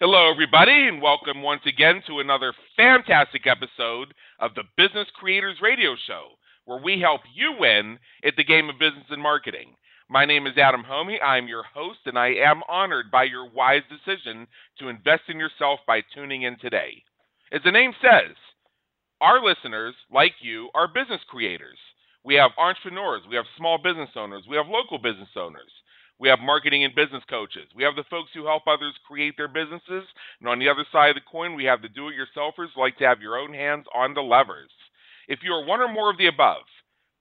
Hello, everybody, and welcome once again to another fantastic episode of the Business Creators Radio Show, where we help you win at the game of business and marketing. My name is Adam Hommey. I'm your host, and I am honored by your wise decision to invest in yourself by tuning in today. As the name says, our listeners, like you, are business creators. We have entrepreneurs, we have small business owners, we have local business owners. We have marketing and business coaches. We have the folks who help others create their businesses. And on the other side of the coin, we have the do it yourselfers who like to have your own hands on the levers. If you are one or more of the above,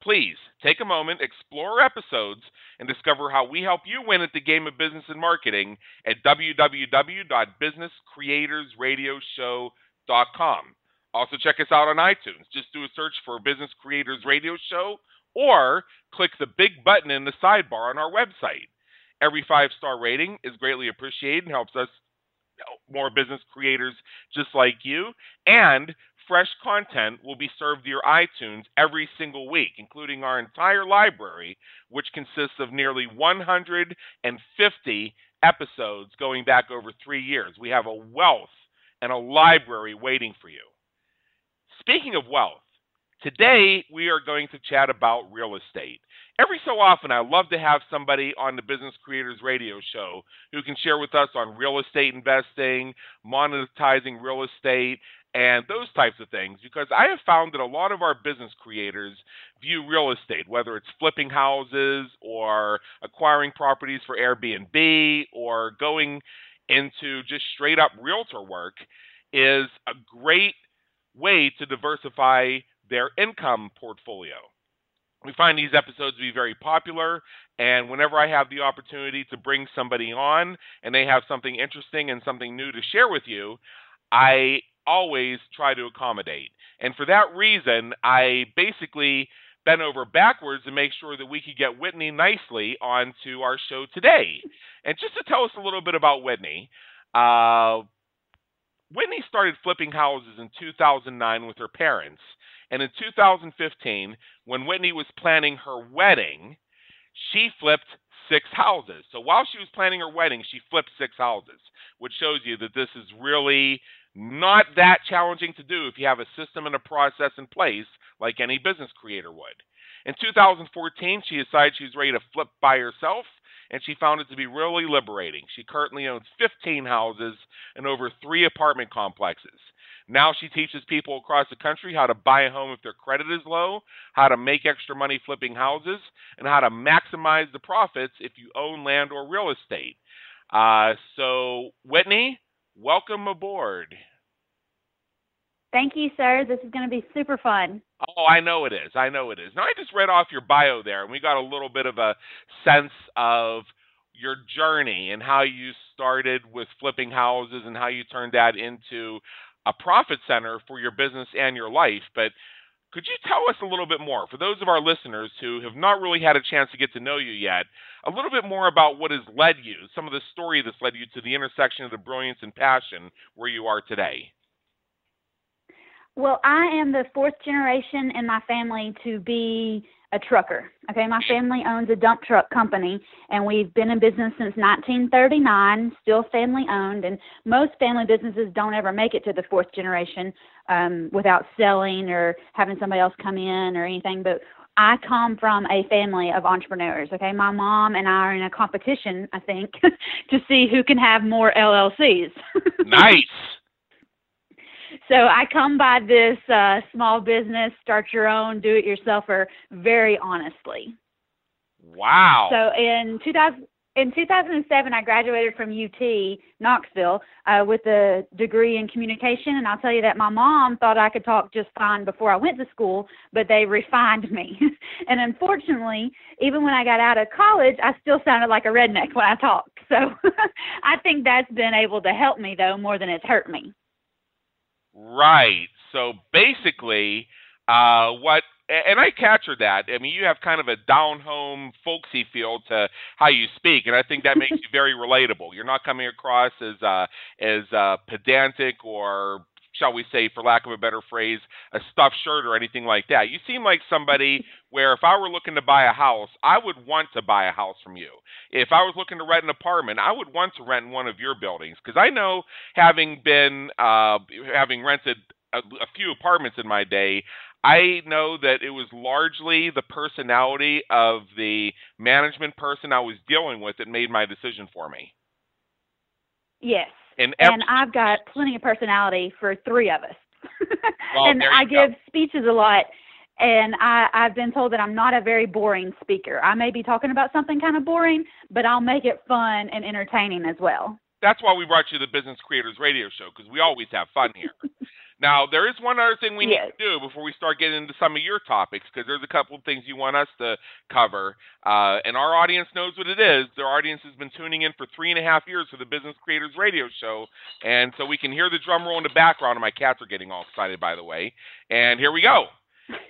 Please take a moment, explore episodes, and discover how we help you win at the game of business and marketing at www.businesscreatorsradioshow.com. Also, check us out on iTunes. Just do a search for Business Creators Radio Show or click the big button in the sidebar on our website. Every five star rating is greatly appreciated and helps us more business creators just like you. And fresh content will be served to your iTunes every single week, including our entire library, which consists of nearly 150 episodes going back over three years. We have a wealth and a library waiting for you. Speaking of wealth, today we are going to chat about real estate. Every so often, I love to have somebody on the Business Creators Radio Show who can share with us on real estate investing, monetizing real estate, and those types of things because I have found that a lot of our business creators view real estate, whether it's flipping houses or acquiring properties for Airbnb or going into just straight up realtor work, is a great way to diversify their income portfolio. We find these episodes to be very popular, and whenever I have the opportunity to bring somebody on and they have something interesting and something new to share with you, I always try to accommodate. And for that reason, I basically bent over backwards to make sure that we could get Whitney Nicley onto our show today. And just to tell us a little bit about Whitney, uh, Whitney started flipping houses in 2009 with her parents. And in 2015, when Whitney was planning her wedding, she flipped six houses. So while she was planning her wedding, she flipped six houses, which shows you that this is really not that challenging to do if you have a system and a process in place like any business creator would. In 2014, she decided she was ready to flip by herself, and she found it to be really liberating. She currently owns 15 houses and over three apartment complexes. Now she teaches people across the country how to buy a home if their credit is low, how to make extra money flipping houses, and how to maximize the profits if you own land or real estate. Uh, so, Whitney, welcome aboard. Thank you, sir. This is going to be super fun. Oh, I know it is. I know it is. Now, I just read off your bio there, and we got a little bit of a sense of your journey and how you started with flipping houses and how you turned that into a profit center for your business and your life. But could you tell us a little bit more, for those of our listeners who have not really had a chance to get to know you yet, a little bit more about what has led you, some of the story that's led you to the intersection of the brilliance and passion where you are today? Well, I am the fourth generation in my family to be a trucker. Okay, my family owns a dump truck company, and we've been in business since 1939, still family owned. And most family businesses don't ever make it to the fourth generation um, without selling or having somebody else come in or anything. But I come from a family of entrepreneurs. Okay, my mom and I are in a competition, I think, to see who can have more LLCs. nice. So I come by this uh, small business, start your own, do it yourselfer very honestly. Wow. So in 2000, in 2007, I graduated from UT Knoxville uh, with a degree in communication, and I'll tell you that my mom thought I could talk just fine before I went to school, but they refined me. and unfortunately, even when I got out of college, I still sounded like a redneck when I talked. So I think that's been able to help me though more than it's hurt me. Right. So basically, uh, what and I captured that. I mean, you have kind of a down home, folksy feel to how you speak, and I think that makes you very relatable. You're not coming across as uh, as uh, pedantic or shall we say, for lack of a better phrase, a stuffed shirt or anything like that. You seem like somebody where if I were looking to buy a house, I would want to buy a house from you. If I was looking to rent an apartment, I would want to rent one of your buildings because I know having been uh, having rented a, a few apartments in my day, I know that it was largely the personality of the management person I was dealing with that made my decision for me. Yes. And, every, and I've got plenty of personality for three of us. well, and I go. give speeches a lot and I, I've been told that I'm not a very boring speaker. I may be talking about something kind of boring, but I'll make it fun and entertaining as well. That's why we brought you the Business Creators Radio Show because we always have fun here. Now, there is one other thing we Yes. need to do before we start getting into some of your topics because there's a couple of things you want us to cover, uh, and our audience knows what it is. Their audience has been tuning in for three and a half years for the Business Creators Radio Show, and so we can hear the drum roll in the background. And my cats are getting all excited, by the way. And here we go.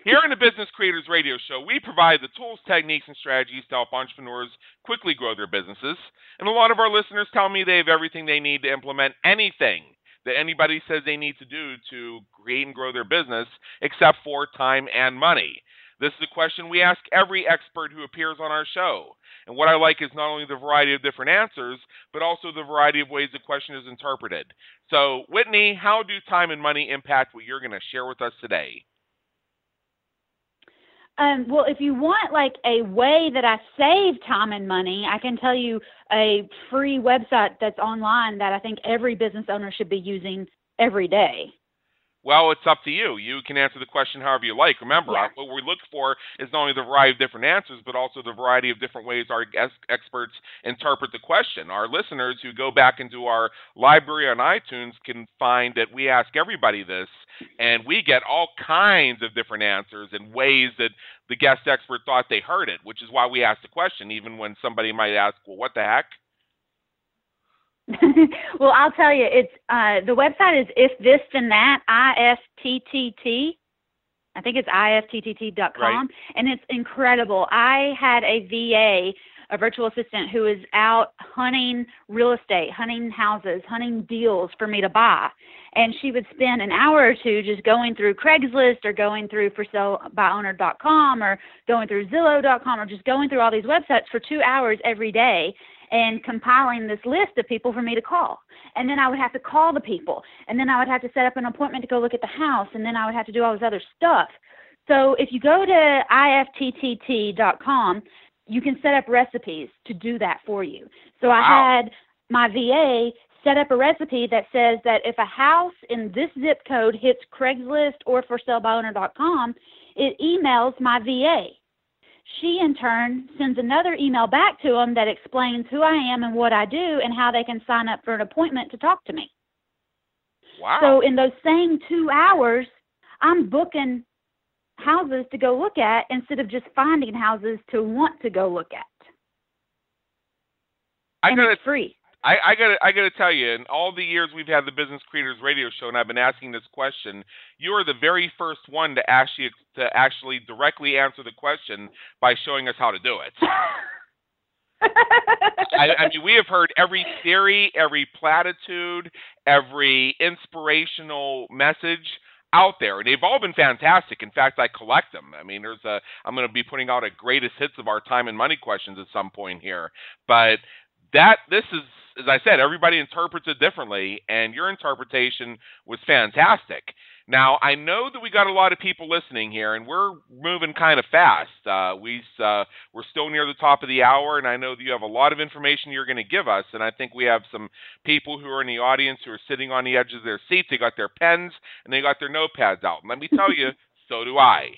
Here in the Business Creators Radio Show, we provide the tools, techniques, and strategies to help entrepreneurs quickly grow their businesses. And a lot of our listeners tell me they have everything they need to implement anything that anybody says they need to do to create and grow their business, except for time and money. This is a question we ask every expert who appears on our show. And what I like is not only the variety of different answers, but also the variety of ways the question is interpreted. So, Whitney, how do time and money impact what you're going to share with us today? Um, well, if you want like a way that I save time and money, I can tell you a free website that's online that I think every business owner should be using every day. Well, it's up to you. You can answer the question however you like. Remember, Yeah. what we look for is not only the variety of different answers, but also the variety of different ways our guest experts interpret the question. Our listeners who go back into our library on iTunes can find that we ask everybody this, and we get all kinds of different answers and ways that the guest expert thought they heard it, which is why we ask the question, even when somebody might ask, well, what the heck? well, I'll tell you, it's uh, the website is if this then that i f t t t. I think it's ifttt dot com, and it's incredible. I had a VA, a virtual assistant, who is out hunting real estate, hunting houses, hunting deals for me to buy, and she would spend an hour or two just going through Craigslist or going through for sale by owner dot com or going through Zillow dot com or just going through all these websites for two hours every day and compiling this list of people for me to call. And then I would have to call the people. And then I would have to set up an appointment to go look at the house. And then I would have to do all this other stuff. So if you go to ifttt.com, you can set up recipes to do that for you. So I Wow. had my VA set up a recipe that says that if a house in this zip code hits Craigslist or for salebyowner.com, it emails my VA she in turn sends another email back to them that explains who I am and what I do and how they can sign up for an appointment to talk to me. Wow. So in those same two hours, I'm booking houses to go look at instead of just finding houses to want to go look at. I and gotta it's free. I, I gotta I gotta tell you, in all the years we've had the Business Creators Radio Show, and I've been asking this question, you are the very first one to actually to actually directly answer the question by showing us how to do it. I, I mean, we have heard every theory, every platitude, every inspirational message out there, and they've all been fantastic. In fact, I collect them. I mean, there's a I'm going to be putting out a greatest hits of our time and money questions at some point here, but that this is as I said, everybody interprets it differently, and your interpretation was fantastic. Now, I know that we got a lot of people listening here, and we're moving kind of fast. Uh, we uh, we're still near the top of the hour, and I know that you have a lot of information you're going to give us. And I think we have some people who are in the audience who are sitting on the edge of their seats. They got their pens and they got their notepads out. And let me tell you, so do I.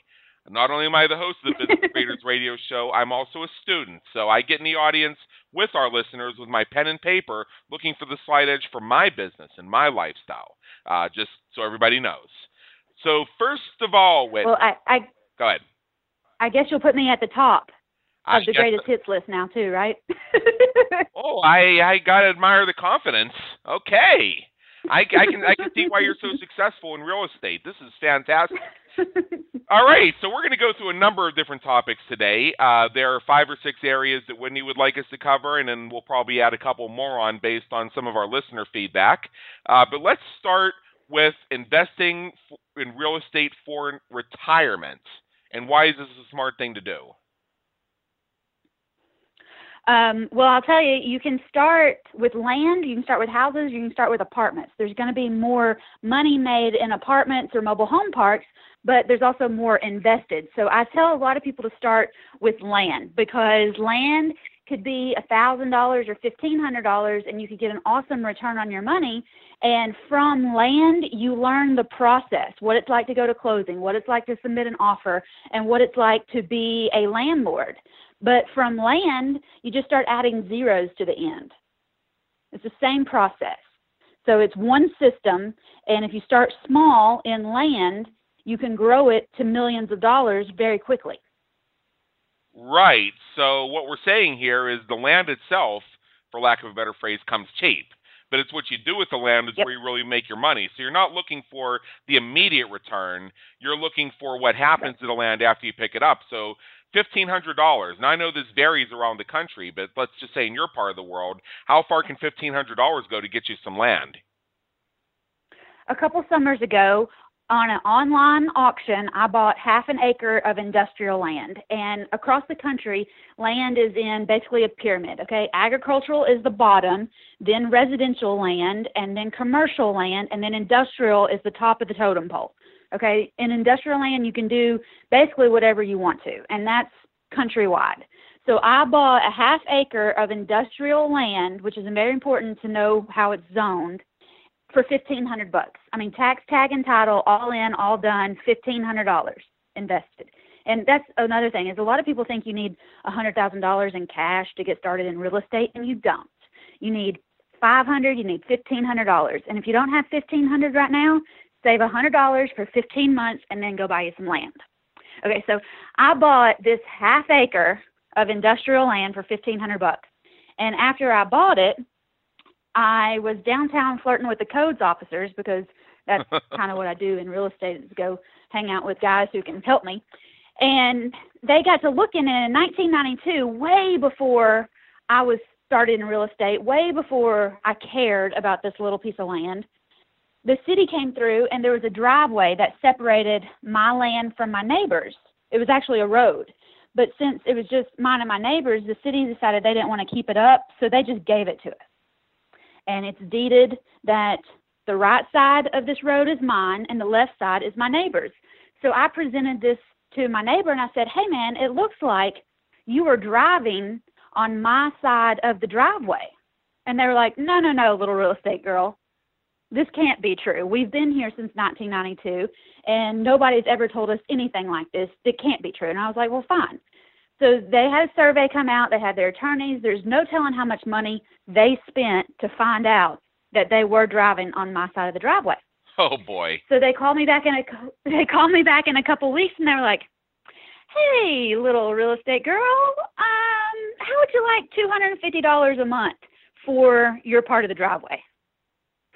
Not only am I the host of the Business Creators Radio Show, I'm also a student. So I get in the audience with our listeners with my pen and paper looking for the slight edge for my business and my lifestyle, uh, just so everybody knows. So, first of all, Whit, well, I, I go ahead. I guess you'll put me at the top I of the guess- greatest hits list now too, right? Oh, I I gotta admire the confidence. Okay, I, I can I can see why you're so successful in real estate. This is fantastic. All right, so we're going to go through a number of different topics today. Uh, there are five or six areas that Whitney would like us to cover, and then we'll probably add a couple more on based on some of our listener feedback. Uh, but let's start with investing in real estate for retirement, and why is this a smart thing to do? Um, well, I'll tell you, you can start with land, you can start with houses, you can start with apartments. There's going to be more money made in apartments or mobile home parks, but there's also more invested. So I tell a lot of people to start with land because land could be a thousand dollars or fifteen hundred dollars and you could get an awesome return on your money and from land you learn the process what it's like to go to closing what it's like to submit an offer and what it's like to be a landlord but from land, you just start adding zeros to the end. It's the same process. So it's one system, and if you start small in land, you can grow it to millions of dollars very quickly. Right. So what we're saying here is the land itself, for lack of a better phrase, comes cheap. But it's what you do with the land is yep. where you really make your money. So you're not looking for the immediate return. You're looking for what happens to the land after you pick it up. So fifteen hundred dollars. Now I know this varies around the country, but let's just say in your part of the world, how far can fifteen hundred dollars go to get you some land? A couple summers ago, on an online auction, I bought half an acre of industrial land. And across the country, land is in basically a pyramid. Okay, agricultural is the bottom, then residential land, and then commercial land, and then industrial is the top of the totem pole. Okay, in industrial land, you can do basically whatever you want to, and that's countrywide. So I bought a half acre of industrial land, which is very important to know how it's zoned, for fifteen hundred bucks. I mean, tax, tag, and title, all in, all done, fifteen hundred dollars invested. And that's another thing is a lot of people think you need a hundred thousand dollars in cash to get started in real estate, and you don't. You need five hundred, you need fifteen hundred dollars, and if you don't have fifteen hundred right now, save a $100 for 15 months, and then go buy you some land. Okay, so I bought this half acre of industrial land for 1500 bucks. And after I bought it, I was downtown flirting with the codes officers because that's kind of what I do in real estate is go hang out with guys who can help me. And they got to looking in 1992, way before I was started in real estate, way before I cared about this little piece of land the city came through and there was a driveway that separated my land from my neighbors. It was actually a road. But since it was just mine and my neighbors, the city decided they didn't want to keep it up, so they just gave it to us. And it's deeded that the right side of this road is mine and the left side is my neighbor's. So I presented this to my neighbor and I said, Hey man, it looks like you were driving on my side of the driveway. And they were like, No, no, no, little real estate girl this can't be true. We've been here since 1992, and nobody's ever told us anything like this. It can't be true. And I was like, well, fine. So they had a survey come out. They had their attorneys. There's no telling how much money they spent to find out that they were driving on my side of the driveway. Oh boy. So they called me back in a they called me back in a couple of weeks, and they were like, "Hey, little real estate girl, um, how would you like two hundred and fifty dollars a month for your part of the driveway?"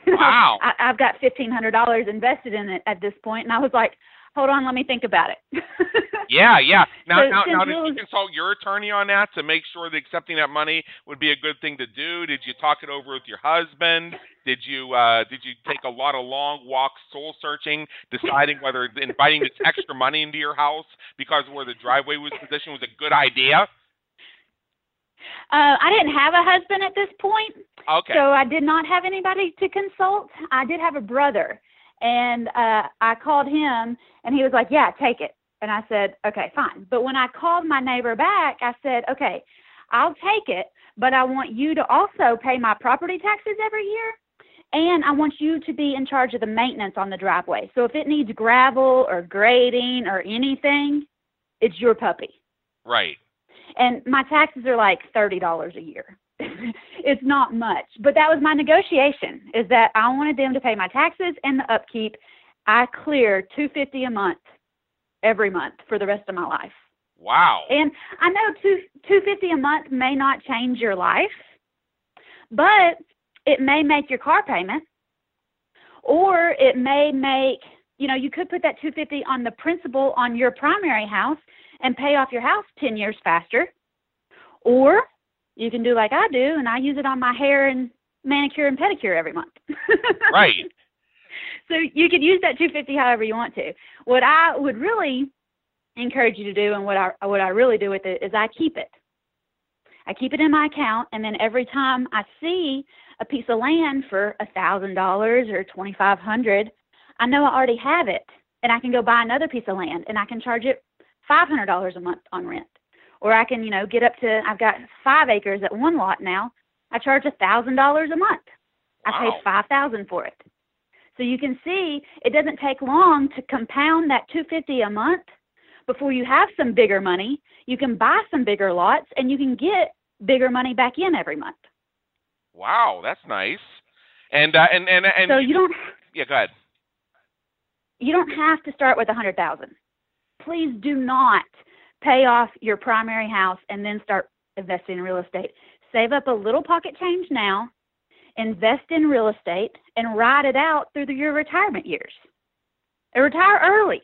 Wow. I, I've got fifteen hundred dollars invested in it at this point, and I was like, hold on, let me think about it. yeah, yeah. Now, so now, now, did you consult your attorney on that to make sure that accepting that money would be a good thing to do? Did you talk it over with your husband? Did you uh, did you take a lot of long walks, soul searching, deciding whether inviting this extra money into your house because where the driveway was positioned was a good idea? Uh, I didn't have a husband at this point, okay. so I did not have anybody to consult. I did have a brother, and uh, I called him, and he was like, "Yeah, take it." And I said, "Okay, fine." But when I called my neighbor back, I said, "Okay, I'll take it, but I want you to also pay my property taxes every year." And I want you to be in charge of the maintenance on the driveway. So if it needs gravel or grading or anything, it's your puppy. Right and my taxes are like thirty dollars a year. it's not much, but that was my negotiation. Is that I wanted them to pay my taxes and the upkeep. I clear two fifty a month every month for the rest of my life. Wow. And I know two two fifty a month may not change your life, but it may make your car payment, or it may make you know you could put that two fifty on the principal on your primary house and pay off your house 10 years faster. Or you can do like I do and I use it on my hair and manicure and pedicure every month. right. so you could use that 250 however you want to. What I would really encourage you to do, and what I what I really do with it is I keep it. I keep it in my account, and then every time I see a piece of land for a thousand dollars or twenty five hundred, I know I already have it, and I can go buy another piece of land, and I can charge it five hundred dollars a month on rent, or I can you know get up to I've got five acres at one lot now. I charge a thousand dollars a month. Wow. I paid five thousand for it. So you can see it doesn't take long to compound that two fifty a month before you have some bigger money. You can buy some bigger lots and you can get bigger money back in every month. Wow, that's nice. And uh, and and and so you don't yeah, go ahead. You don't have to start with a hundred thousand. Please do not pay off your primary house and then start investing in real estate. Save up a little pocket change now, invest in real estate, and ride it out through the, your retirement years. And retire early.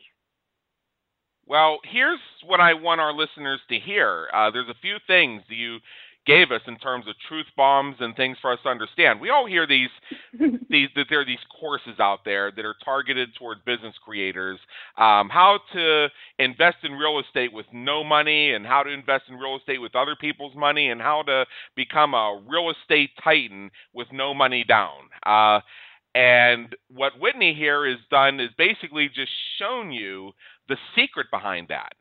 Well, here's what I want our listeners to hear. Uh, there's a few things you gave us in terms of truth bombs and things for us to understand. We all hear these these that there are these courses out there that are targeted towards business creators, um, how to invest in real estate with no money, and how to invest in real estate with other people's money, and how to become a real estate titan with no money down. Uh, and what Whitney here has done is basically just shown you the secret behind that.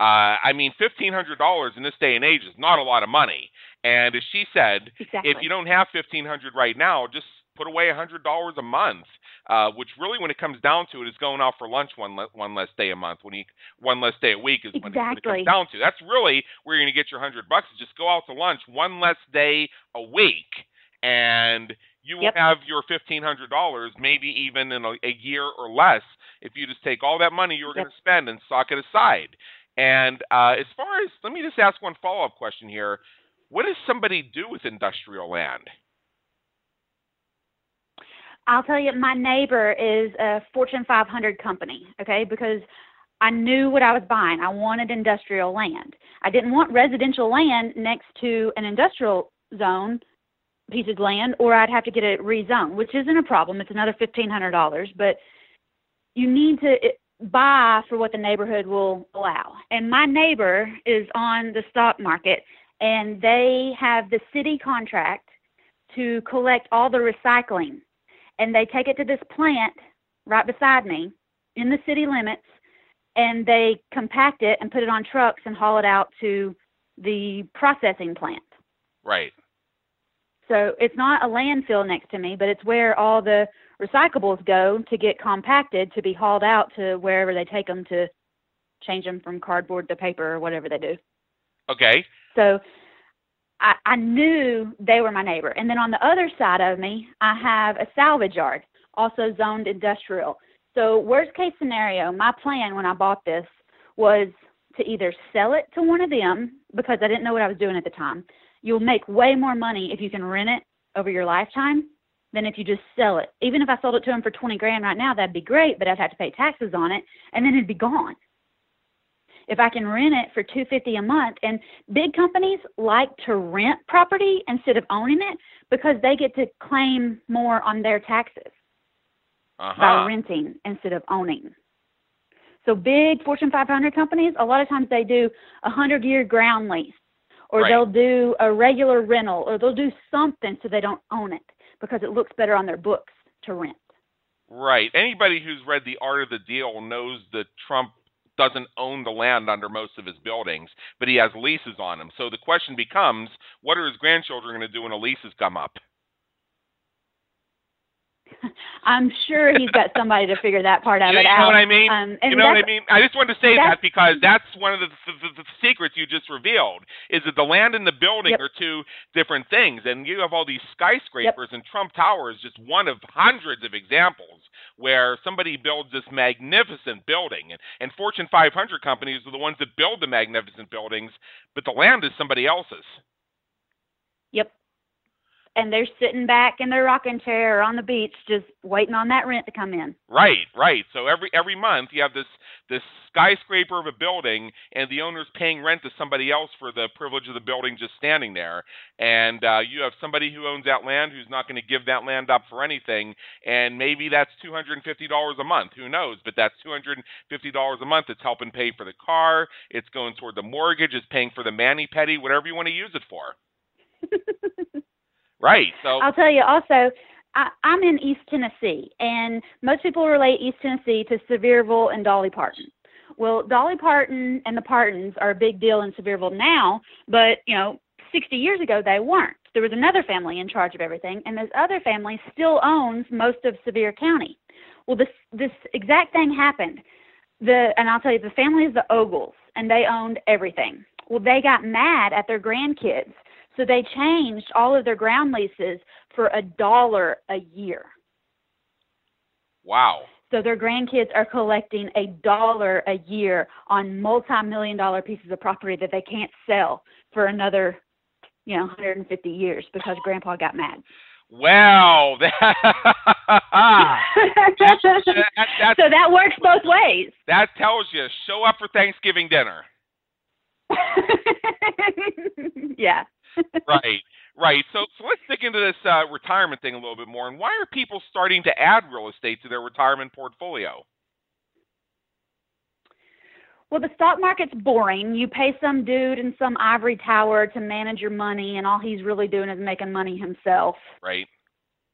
Uh, I mean, fifteen hundred dollars in this day and age is not a lot of money. And as she said, exactly. if you don't have fifteen hundred right now, just put away a hundred dollars a month. Uh, which really, when it comes down to it, is going out for lunch one le- one less day a month. When you one less day a week is exactly. when, it, when it comes down to. That's really where you're going to get your hundred bucks. Is just go out to lunch one less day a week, and you will yep. have your fifteen hundred dollars, maybe even in a, a, year or less, if you just take all that money you were yep. going to spend and sock it aside. And uh, as far as, let me just ask one follow up question here. What does somebody do with industrial land? I'll tell you, my neighbor is a Fortune 500 company, okay, because I knew what I was buying. I wanted industrial land. I didn't want residential land next to an industrial zone piece of land, or I'd have to get it rezoned, which isn't a problem. It's another $1,500, but you need to buy for what the neighborhood will allow. And my neighbor is on the stock market, and they have the city contract to collect all the recycling. And they take it to this plant right beside me in the city limits, and they compact it and put it on trucks and haul it out to the processing plant. Right. So it's not a landfill next to me, but it's where all the recyclables go to get compacted to be hauled out to wherever they take them to change them from cardboard to paper or whatever they do. Okay. So I, I knew they were my neighbor. And then on the other side of me, I have a salvage yard, also zoned industrial. So, worst case scenario, my plan when I bought this was to either sell it to one of them because I didn't know what I was doing at the time. You'll make way more money if you can rent it over your lifetime than if you just sell it. Even if I sold it to them for 20 grand right now, that'd be great, but I'd have to pay taxes on it and then it'd be gone. If I can rent it for 250 a month and big companies like to rent property instead of owning it because they get to claim more on their taxes uh-huh. by renting instead of owning. So big Fortune 500 companies, a lot of times they do a 100-year ground lease or right. they'll do a regular rental or they'll do something so they don't own it because it looks better on their books to rent. Right. Anybody who's read The Art of the Deal knows that Trump doesn't own the land under most of his buildings, but he has leases on them. So the question becomes, what are his grandchildren going to do when the leases come up? I'm sure he's got somebody to figure that part of you it know out. what I mean? Um, you know what I mean? I just wanted to say that because that's one of the, the, the, secrets you just revealed is that the land and the building yep. are two different things, and you have all these skyscrapers, yep. and Trump Tower is just one of hundreds of examples where somebody builds this magnificent building, and, and Fortune 500 companies are the ones that build the magnificent buildings, but the land is somebody else's. Yep. And they're sitting back in their rocking chair or on the beach just waiting on that rent to come in. Right, right. So every every month you have this this skyscraper of a building and the owner's paying rent to somebody else for the privilege of the building just standing there. And uh, you have somebody who owns that land who's not going to give that land up for anything. And maybe that's $250 a month. Who knows? But that's $250 a month. It's helping pay for the car. It's going toward the mortgage. It's paying for the mani petty, whatever you want to use it for. right. So I'll tell you also, I, I'm in East Tennessee, and most people relate East Tennessee to Sevierville and Dolly Parton. Well, Dolly Parton and the Partons are a big deal in Sevierville now, but you know, 60 years ago they weren't. There was another family in charge of everything, and this other family still owns most of Sevier County. Well, this this exact thing happened. The and I'll tell you, the family is the Ogles, and they owned everything. Well, they got mad at their grandkids so they changed all of their ground leases for a dollar a year. Wow. So their grandkids are collecting a dollar a year on multi-million dollar pieces of property that they can't sell for another, you know, 150 years because grandpa got mad. Wow. that, that, so that works both ways. That tells you show up for Thanksgiving dinner. yeah. Right, right. So, so let's dig into this uh, retirement thing a little bit more. And why are people starting to add real estate to their retirement portfolio? Well, the stock market's boring. You pay some dude in some ivory tower to manage your money, and all he's really doing is making money himself. Right.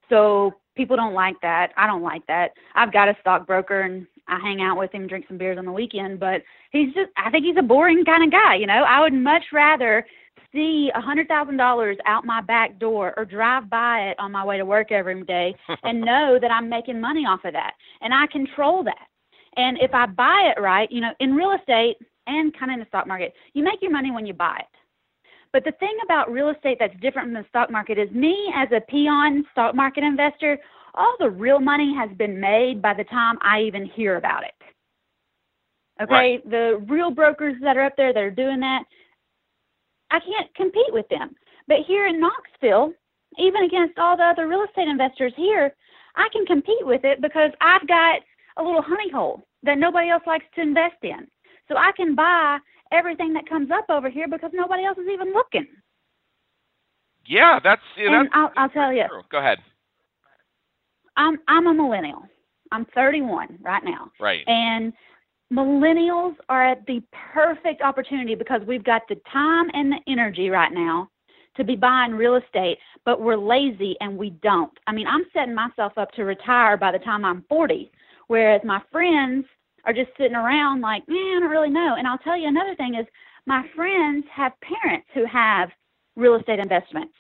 So people don't like that. I don't like that. I've got a stockbroker, and I hang out with him, drink some beers on the weekend, but he's just, I think he's a boring kind of guy. You know, I would much rather see a hundred thousand dollars out my back door or drive by it on my way to work every day and know that I'm making money off of that and I control that. And if I buy it right, you know, in real estate and kind of in the stock market, you make your money when you buy it. But the thing about real estate that's different from the stock market is me as a peon stock market investor, all the real money has been made by the time I even hear about it. Okay, right. the real brokers that are up there that are doing that, I can't compete with them. But here in Knoxville, even against all the other real estate investors here, I can compete with it because I've got a little honey hole that nobody else likes to invest in. So I can buy everything that comes up over here because nobody else is even looking. Yeah, that's yeah, and I'll, I'll tell you. True. Go ahead. I'm I'm a millennial. I'm 31 right now. Right. And millennials are at the perfect opportunity because we've got the time and the energy right now to be buying real estate, but we're lazy and we don't. I mean, I'm setting myself up to retire by the time I'm 40, whereas my friends are just sitting around like, man, I don't really know. And I'll tell you another thing is my friends have parents who have real estate investments.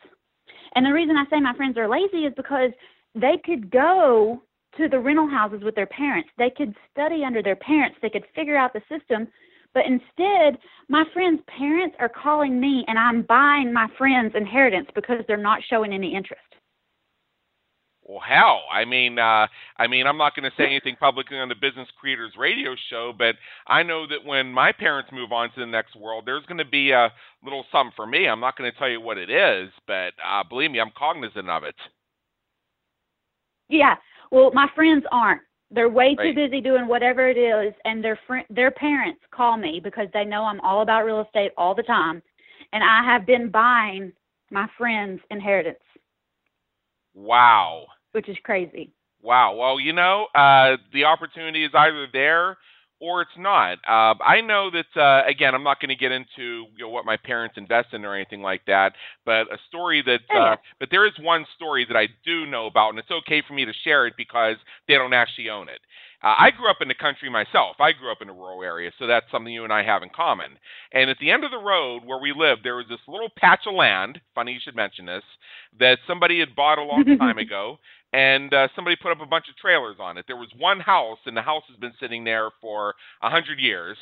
And the reason I say my friends are lazy is because they could go to the rental houses with their parents. They could study under their parents. They could figure out the system. But instead, my friends' parents are calling me and I'm buying my friends' inheritance because they're not showing any interest. Well, hell, I mean, uh, I mean, I'm not going to say anything publicly on the Business Creators Radio Show, but I know that when my parents move on to the next world, there's going to be a little sum for me. I'm not going to tell you what it is, but uh, believe me, I'm cognizant of it. Yeah, well, my friends aren't. They're way Right. too busy doing whatever it is, and their fr- their parents call me because they know I'm all about real estate all the time, and I have been buying my friends' inheritance, Wow. which is crazy. Wow. Well, you know, uh, the opportunity is either there or it's not. Uh, I know that uh, again, I'm not going to get into you know, what my parents invest in or anything like that. But a story that, Yeah. uh, but there is one story that I do know about, and it's okay for me to share it because they don't actually own it. Uh, I grew up in the country myself. I grew up in a rural area, so that's something you and I have in common. And at the end of the road where we lived, there was this little patch of land. Funny you should mention this. That somebody had bought a long time ago and uh, somebody put up a bunch of trailers on it. There was one house, and the house has been sitting there for a hundred years.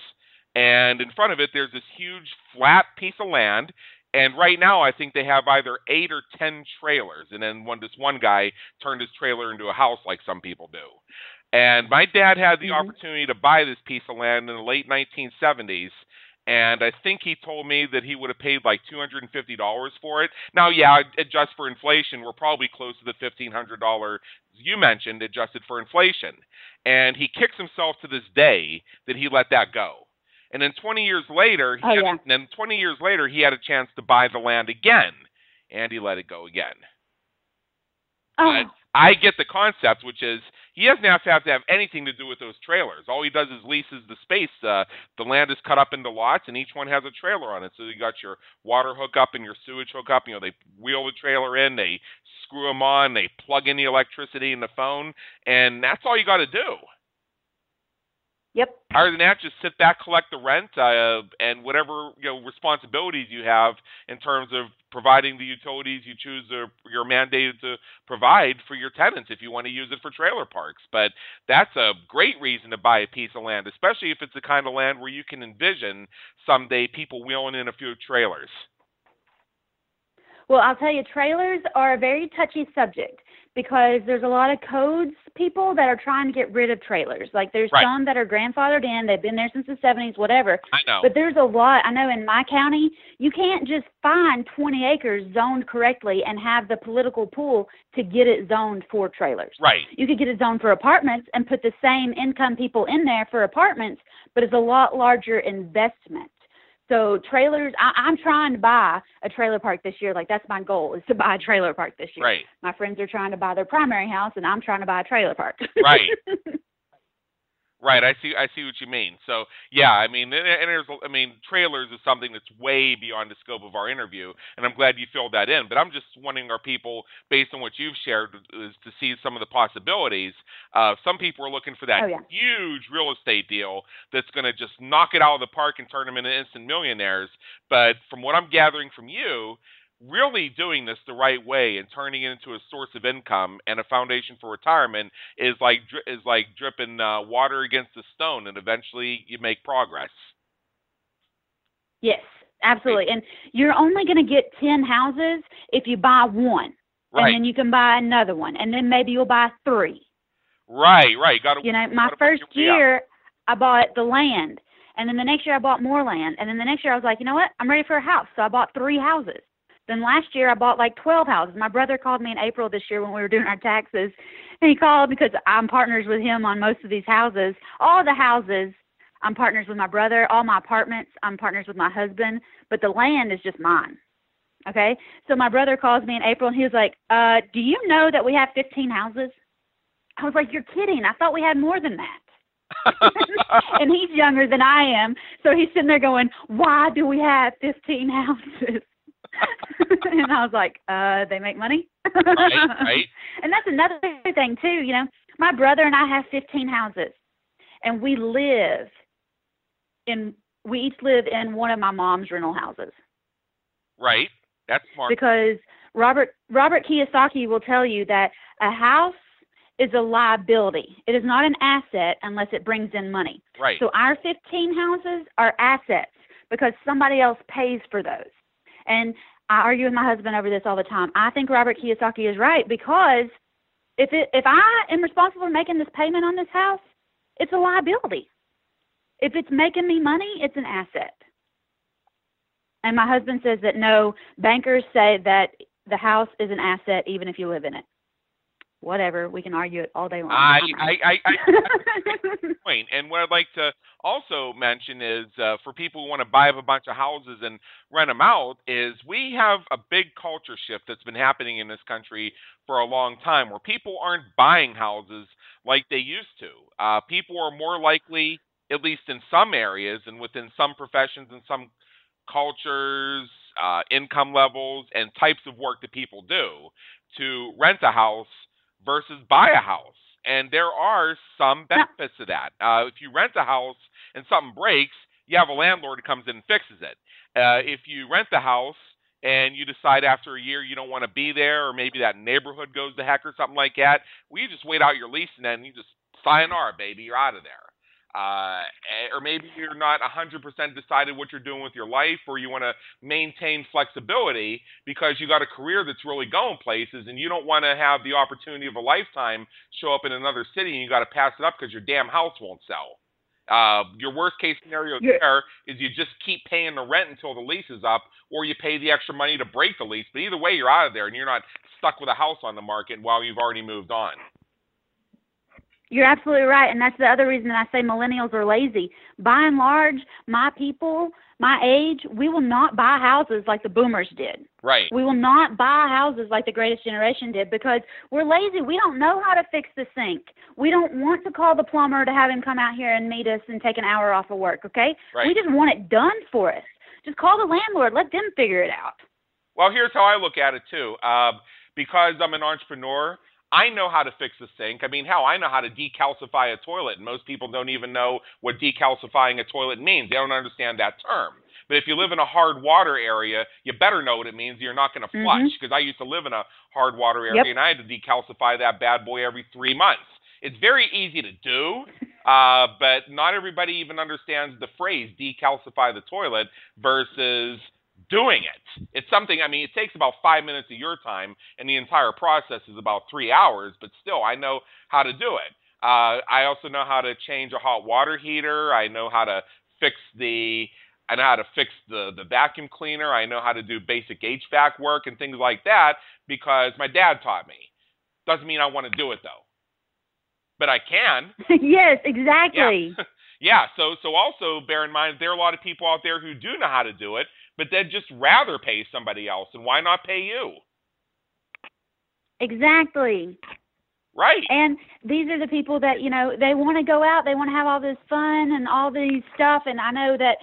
And in front of it, there's this huge flat piece of land. And right now, I think they have either eight or ten trailers. And then one, this one guy turned his trailer into a house, like some people do. And my dad had the Mhm. opportunity to buy this piece of land in the late 1970s. And I think he told me that he would have paid like two hundred and fifty dollars for it. Now, yeah, adjust for inflation, we're probably close to the fifteen hundred dollar you mentioned, adjusted for inflation. And he kicks himself to this day that he let that go. And then 20 years later, he Oh, had, yeah. then 20 years later, he had a chance to buy the land again, and he let it go again. Oh, I get the concept, which is he doesn't have to have to have anything to do with those trailers. All he does is leases the space. Uh, the land is cut up into lots, and each one has a trailer on it. So you got your water hookup and your sewage hookup. You know, they wheel the trailer in, they screw them on, they plug in the electricity and the phone, and that's all you got to do. Yep. Other than that, just sit back, collect the rent, uh, and whatever you know responsibilities you have in terms of providing the utilities you choose or you're mandated to provide for your tenants if you want to use it for trailer parks. But that's a great reason to buy a piece of land, especially if it's the kind of land where you can envision someday people wheeling in a few trailers. Well, I'll tell you, trailers are a very touchy subject because there's a lot of codes people that are trying to get rid of trailers. Like there's Right. some that are grandfathered in, they've been there since the 70s, whatever. I know. But there's a lot. I know in my county, you can't just find 20 acres zoned correctly and have the political pool to get it zoned for trailers. right. You could get it zoned for apartments and put the same income people in there for apartments, but it's a lot larger investment. So trailers, I, I'm trying to buy a trailer park this year. Like that's my goal is to buy a trailer park this year. Right. My friends are trying to buy their primary house, and I'm trying to buy a trailer park. Right. Right, I see. I see what you mean. So, yeah, I mean, and, there's, I mean, trailers is something that's way beyond the scope of our interview, and I'm glad you filled that in. But I'm just wanting our people, based on what you've shared, is to see some of the possibilities. Uh, some people are looking for that Oh, yeah. huge real estate deal that's going to just knock it out of the park and turn them into instant millionaires. But from what I'm gathering from you, really doing this the right way and turning it into a source of income and a foundation for retirement is like is like dripping uh, water against a stone, and eventually you make progress. yes, absolutely. And you're only going to get 10 houses if you buy one, Right, and then you can buy another one, and then maybe you'll buy three. right, right. Got You know, my first year, I bought the land, and then the next year I bought more land, and then the next year I was like, you know what? I'm ready for a house, so I bought three houses. Then last year I bought like 12 houses. My brother called me in April this year when we were doing our taxes, and he called because I'm partners with him on most of these houses. All the houses, I'm partners with my brother. All my apartments, I'm partners with my husband, but the land is just mine. Okay, so my brother calls me in April, and he was like, uh, "Do you know that we have 15 houses?" I was like, "You're kidding! I thought we had more than that." and he's younger than I am, so he's sitting there going, "Why do we have 15 houses?" and I was like, "Uh, they make money." right, right. And that's another thing too. You know, my brother and I have 15 houses, and we live in. We each live in one of my mom's rental houses Right. That's smart. because Robert Robert Kiyosaki will tell you that a house is a liability. It is not an asset unless it brings in money. Right. So our 15 houses are assets because somebody else pays for those. And I argue with my husband over this all the time. I think Robert Kiyosaki is right because if it if I am responsible for making this payment on this house, it's a liability. If it's making me money, it's an asset. And my husband says that no, bankers say that the house is an asset even if you live in it. Whatever, we can argue it all day long. I, I'm I. I, I, point. And what I'd like to also mention is uh, for people who want to buy up a bunch of houses and rent them out, is we have a big culture shift that's been happening in this country for a long time where people aren't buying houses like they used to. Uh, people are more likely, at least in some areas and within some professions and some cultures, uh, income levels, and types of work that people do, to rent a house versus buy a house. And there are some benefits to that. Uh, if you rent a house and something breaks, you have a landlord who comes in and fixes it. Uh, if you rent the house and you decide after a year you don't want to be there, or maybe that neighborhood goes to heck or something like that, well, you just wait out your lease and then you just sign sayonara, baby, you're out of there. Uh, or maybe you're not 100% decided what you're doing with your life, or you want to maintain flexibility because you got a career that's really going places, and you don't want to have the opportunity of a lifetime show up in another city and you got to pass it up because your damn house won't sell. Uh, your worst case scenario You're- there is you just keep paying the rent until the lease is up, or you pay the extra money to break the lease. But either way, you're out of there, and you're not stuck with a house on the market while you've already moved on. You're absolutely right, and that's the other reason that I say millennials are lazy. By and large, my people, my age, we will not buy houses like the boomers did. Right. We will not buy houses like the greatest generation did because we're lazy. We don't know how to fix the sink. We don't want to call the plumber to have him come out here and meet us and take an hour off of work, okay? Right. We just want it done for us. Just call the landlord, let them figure it out. Well, here's how I look at it too. Um, because I'm an entrepreneur, I know how to fix the sink. I mean, hell, I know how to decalcify a toilet, and most people don't even know what decalcifying a toilet means. They don't understand that term. But if you live in a hard water area, you better know what it means. You're not going to Mhm. flush because I used to live in a hard water area, Yep. and I had to decalcify that bad boy every three months. It's very easy to do, uh, but not everybody even understands the phrase decalcify the toilet versus doing it. It's something, I mean, it takes about five minutes of your time, and the entire process is about three hours, but still, I know how to do it. Uh, I also know how to change a hot water heater. I know how to fix the. I know how to fix the, the vacuum cleaner. I know how to do basic HVAC work and things like that because my dad taught me. Doesn't mean I want to do it though, but I can. yes, exactly. Yeah. yeah. So so also bear in mind there are a lot of people out there who do know how to do it, but they'd just rather pay somebody else, and why not pay you? Exactly. Right. And these are the people that, you know, they want to go out, they want to have all this fun and all these stuff. And I know that,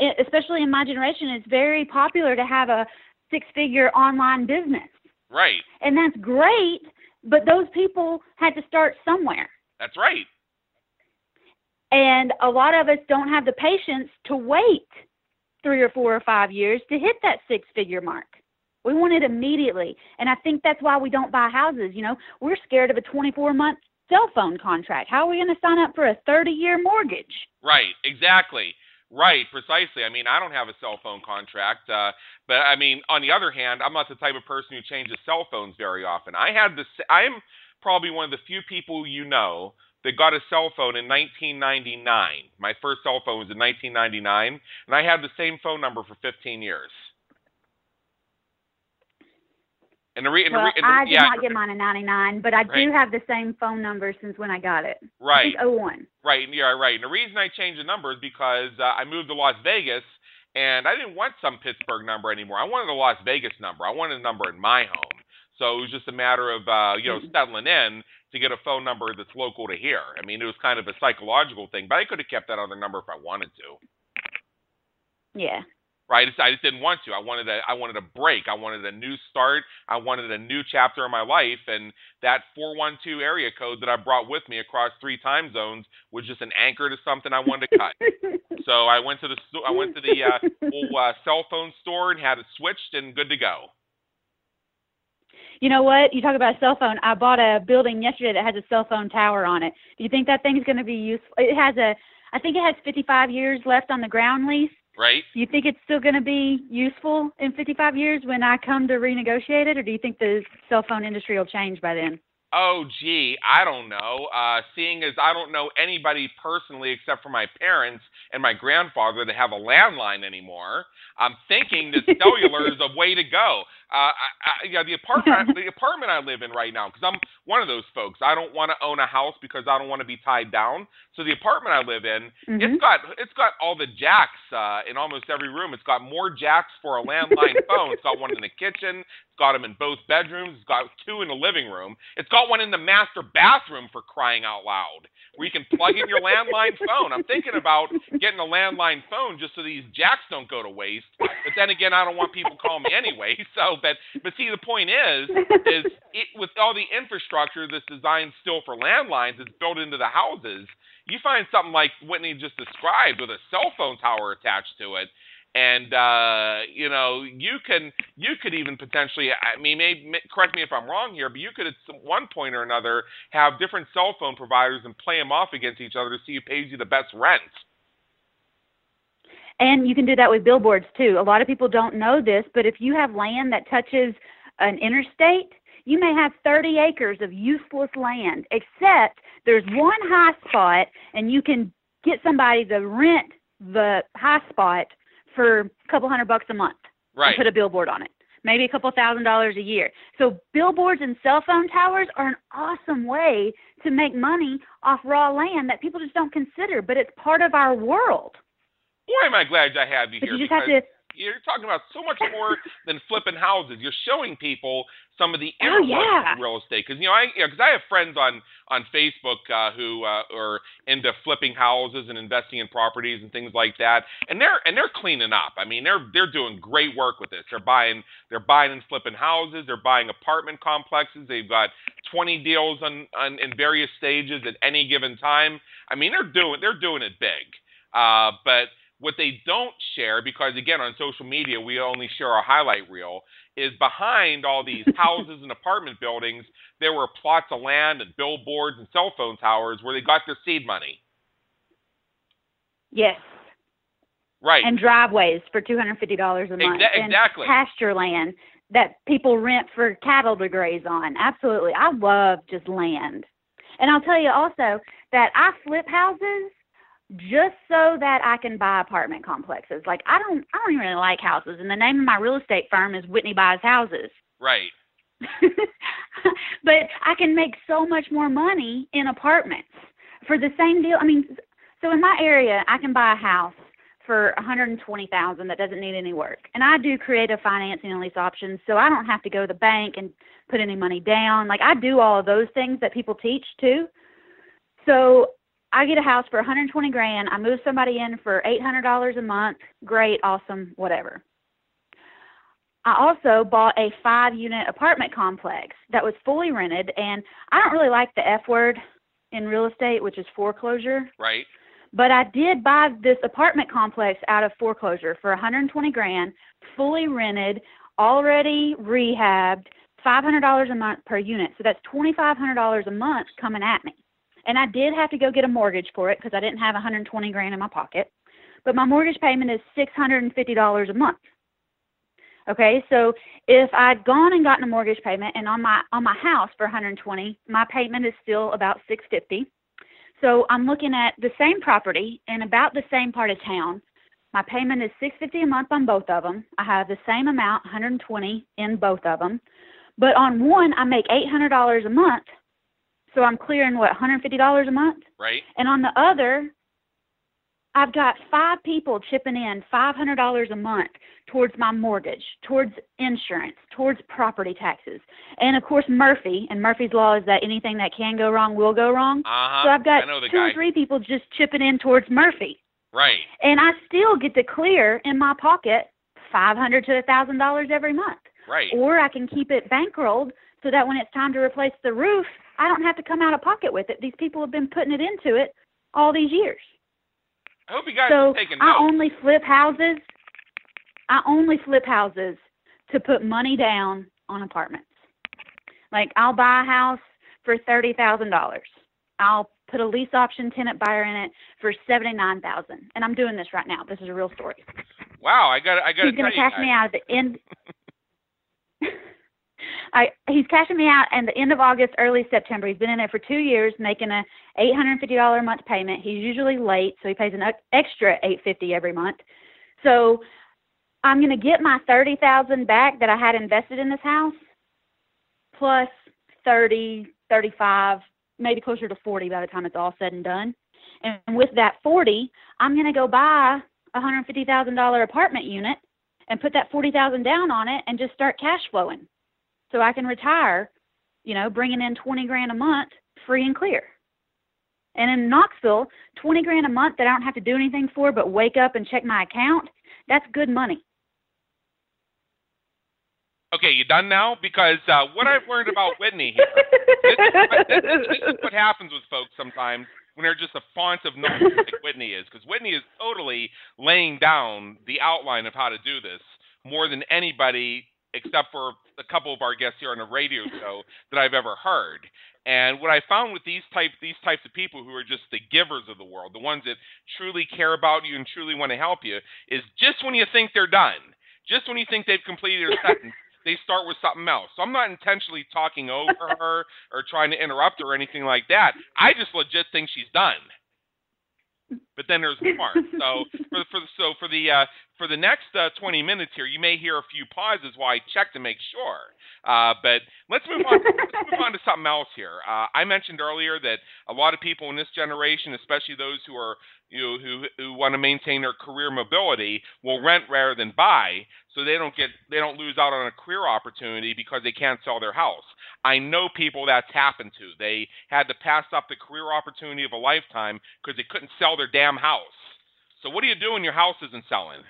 e- especially in my generation, it's very popular to have a six figure online business. Right. And that's great, but those people had to start somewhere. That's right. And a lot of us don't have the patience to wait three or four or five years to hit that six figure mark. We want it immediately. And I think that's why we don't buy houses. You know, we're scared of a 24 month cell phone contract. How are we going to sign up for a 30 year mortgage? Right. Exactly. Right. Precisely. I mean, I don't have a cell phone contract, uh, but I mean, on the other hand, I'm not the type of person who changes cell phones very often. I had this. I'm probably one of the few people you know that got a cell phone in 1999. My first cell phone was in 1999, and I had the same phone number for 15 years. And the re- and the re- and the, I did yeah, not get mine in 99, but I Right. do have the same phone number since when I got it. I right. think 01. Right, yeah, right. And the reason I changed the number is because uh, I moved to Las Vegas, and I didn't want some Pittsburgh number anymore. I wanted a Las Vegas number. I wanted a number in my home. So it was just a matter of uh, you know Mhm. settling in to get a phone number that's local to here. I mean, it was kind of a psychological thing, but I could have kept that other number if I wanted to. Yeah. Right, I just, I just didn't want to. I wanted a, I wanted a break. I wanted a new start. I wanted a new chapter in my life, and that 412 area code that I brought with me across three time zones was just an anchor to something I wanted to cut. So I went to the I went to the uh, old uh, cell phone store and had it switched and good to go. You know what? You talk about a cell phone. I bought a building yesterday that has a cell phone tower on it. Do you think that thing's going to be useful? It has a, I think it has 55 years left on the ground lease. Right? Do you think it's still going to be useful in 55 years when I come to renegotiate it, or do you think the cell phone industry will change by then? Oh, gee, I don't know. Uh, seeing as I don't know anybody personally except for my parents and my grandfather that have a landline anymore, I'm thinking that cellular is a way to go. Uh, I, I, yeah, the apartment, the apartment I live in right now, because I'm one of those folks. I don't want to own a house because I don't want to be tied down. So the apartment I live in, Mhm. it's got it's got all the jacks uh, in almost every room. It's got more jacks for a landline phone. It's got one in the kitchen. It's got them in both bedrooms. It's got two in the living room. It's got one in the master bathroom for crying out loud, where you can plug in your landline phone. I'm thinking about getting a landline phone just so these jacks don't go to waste. But then again, I don't want people calling me anyway. So, but but see, the point is, is it, with all the infrastructure that's designed still for landlines, it's built into the houses. You find something like Whitney just described with a cell phone tower attached to it, and uh, you know you can you could even potentially I mean maybe correct me if I'm wrong here, but you could at some, one point or another have different cell phone providers and play them off against each other to see who pays you the best rent. And you can do that with billboards too. A lot of people don't know this, but if you have land that touches an interstate, you may have 30 acres of useless land, except there's one high spot and you can get somebody to rent the high spot for a couple hundred bucks a month Right. and put a billboard on it. Maybe a couple thousand dollars a year. So billboards and cell phone towers are an awesome way to make money off raw land that people just don't consider, but it's part of our world. Boy, am I glad I have you here you because to you're talking about so much more than flipping houses. You're showing people some of the Oh, yeah. of real estate. Because you know, I because I have friends on on Facebook uh, who uh, are into flipping houses and investing in properties and things like that, and they're and they're cleaning up. I mean, they're they're doing great work with this. They're buying they're buying and flipping houses. They're buying apartment complexes. They've got 20 deals on, on in various stages at any given time. I mean, they're doing they're doing it big. Uh, but what they don't share, because again, on social media, we only share our highlight reel, is behind all these houses and apartment buildings, there were plots of land and billboards and cell phone towers where they got their seed money. yes, Right. and driveways for two hundred fifty dollars a month, Exa- and exactly. pasture land that people rent for cattle to graze on. Absolutely, I love just land, and I'll tell you also that I flip houses just so that I can buy apartment complexes. Like I don't, I don't even really like houses, and the name of my real estate firm is Whitney Buys Houses. right. but I can make so much more money in apartments for the same deal. I mean, so in my area, I can buy a house for 120,000 that doesn't need any work. And I do creative financing and lease options, so I don't have to go to the bank and put any money down. Like I do all of those things that people teach too. So I get a house for 120 grand. I move somebody in for $800 a month. Great, awesome, whatever. I also bought a five unit apartment complex that was fully rented and I don't really like the F word in real estate, which is foreclosure, Right. but I did buy this apartment complex out of foreclosure for 120 grand, fully rented, already rehabbed, $500 a month per unit. So that's $2500 a month coming at me. And I did have to go get a mortgage for it because I didn't have 120 grand in my pocket. But my mortgage payment is $650 a month. Okay, so if I'd gone and gotten a mortgage payment and on my on my house for 120, my payment is still about 650. So I'm looking at the same property in about the same part of town. My payment is 650 a month on both of them. I have the same amount, 120 in both of them. But on one, I make $800 a month. So I'm clearing what, $150 a month? Right. And on the other, I've got five people chipping in $500 a month towards my mortgage, towards insurance, towards property taxes. And of course, Murphy, and Murphy's Law is that anything that can go wrong will go wrong. Uh huh. So I've got I know the two guy. or three people just chipping in towards Murphy. Right. And I still get to clear in my pocket 500 to a $1,000 every month. Right. Or I can keep it bankrolled so that when it's time to replace the roof, I don't have to come out of pocket with it. These people have been putting it into it all these years. I hope you guys So are taking notes. I only flip houses. I only flip houses to put money down on apartments. Like I'll buy a house for thirty thousand dollars. I'll put a lease option tenant buyer in it for seventy nine thousand. And I'm doing this right now. This is a real story. wow. I got. I got to He's gonna cash me out at the end I he's cashing me out at the end of August, early September. He's been in it for two years, making a eight hundred and fifty dollar a month payment. He's usually late, so he pays an extra eight fifty every month. So I'm going to get my thirty thousand back that I had invested in this house, plus thirty, thirty-five, maybe closer to forty by the time it's all said and done. And with that forty, I'm going to go buy a hundred fifty thousand dollar apartment unit and put that forty thousand down on it and just start cash flowing so I can retire, you know, bringing in 20 grand a month free and clear. And in Knoxville, 20 grand a month that I don't have to do anything for but wake up and check my account, that's good money. Okay, you done now? Because uh, what I've learned about Whitney here, this, is what- this, this is what happens with folks sometimes when they're just a font of knowledge like Whitney is. Because Whitney is totally laying down the outline of how to do this more than anybody, except for a couple of our guests here on a radio show that I've ever heard. And what I found with these type these types of people who are just the givers of the world, the ones that truly care about you and truly want to help you, is just when you think they're done, just when you think they've completed their sentence, they start with something else. So I'm not intentionally talking over her or trying to interrupt her or anything like that. I just legit think she's done. But then there's more. so for for so for the uh, for the next uh, 20 minutes here, you may hear a few pauses while I check to make sure. Uh, but let's move on. let's move on to something else here. Uh, I mentioned earlier that a lot of people in this generation, especially those who are you know, who who want to maintain their career mobility, will rent rather than buy, so they don't get they don't lose out on a career opportunity because they can't sell their house. I know people that's happened to. They had to pass up the career opportunity of a lifetime because they couldn't sell their damn house. So what do you do when your house isn't selling?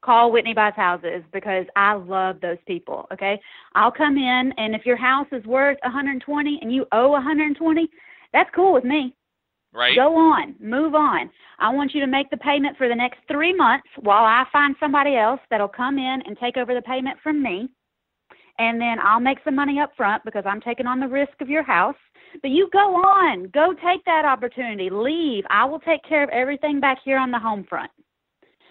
call Whitney Buys Houses because I love those people. Okay, I'll come in, and if your house is worth 120 and you owe 120, that's cool with me. Right. Go on, move on. I want you to make the payment for the next three months while I find somebody else that'll come in and take over the payment from me. And then I'll make some money up front because I'm taking on the risk of your house. But you go on, go take that opportunity, leave. I will take care of everything back here on the home front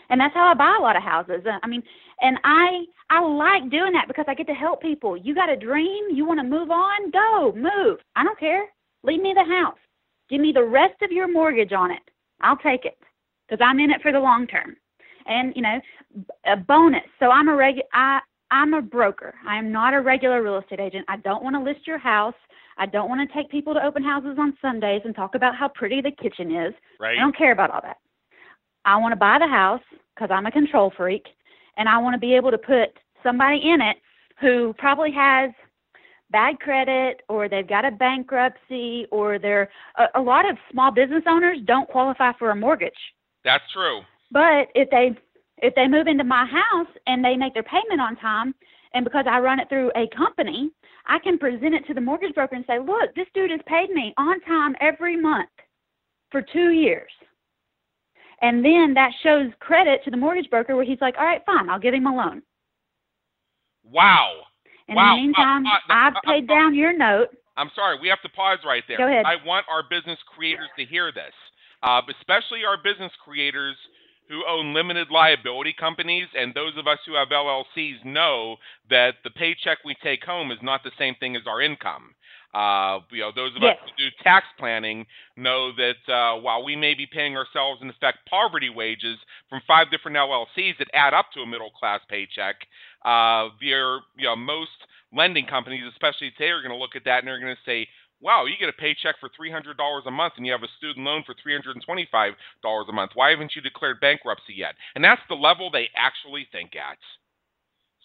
and that's how I buy a lot of houses. Uh, I mean, and I I like doing that because I get to help people. You got a dream, you want to move on, go move. I don't care. Leave me the house. Give me the rest of your mortgage on it. I'll take it because I'm in it for the long term. And you know, a bonus. So I'm a reg. I I'm a broker. I am not a regular real estate agent. I don't want to list your house. I don't want to take people to open houses on Sundays and talk about how pretty the kitchen is. Right. I don't care about all that. I want to buy the house because I'm a control freak, and I want to be able to put somebody in it who probably has bad credit or they've got a bankruptcy or they're a, a lot of small business owners don't qualify for a mortgage. That's true. But if they if they move into my house and they make their payment on time and because I run it through a company, I can present it to the mortgage broker and say, "Look, this dude has paid me on time every month for 2 years." And then that shows credit to the mortgage broker where he's like, all right, fine, I'll give him a loan. Wow. In wow. the meantime, uh, uh, I've uh, paid down your note. I'm sorry, we have to pause right there. Go ahead. I want our business creators to hear this, uh, especially our business creators who own limited liability companies and those of us who have LLCs know that the paycheck we take home is not the same thing as our income. Uh, you know, those of yes. us who do tax planning know that uh, while we may be paying ourselves, in effect, poverty wages from five different LLCs that add up to a middle class paycheck, uh, you know, most lending companies, especially today, are going to look at that and they're going to say, wow, you get a paycheck for $300 a month and you have a student loan for $325 a month. Why haven't you declared bankruptcy yet? And that's the level they actually think at.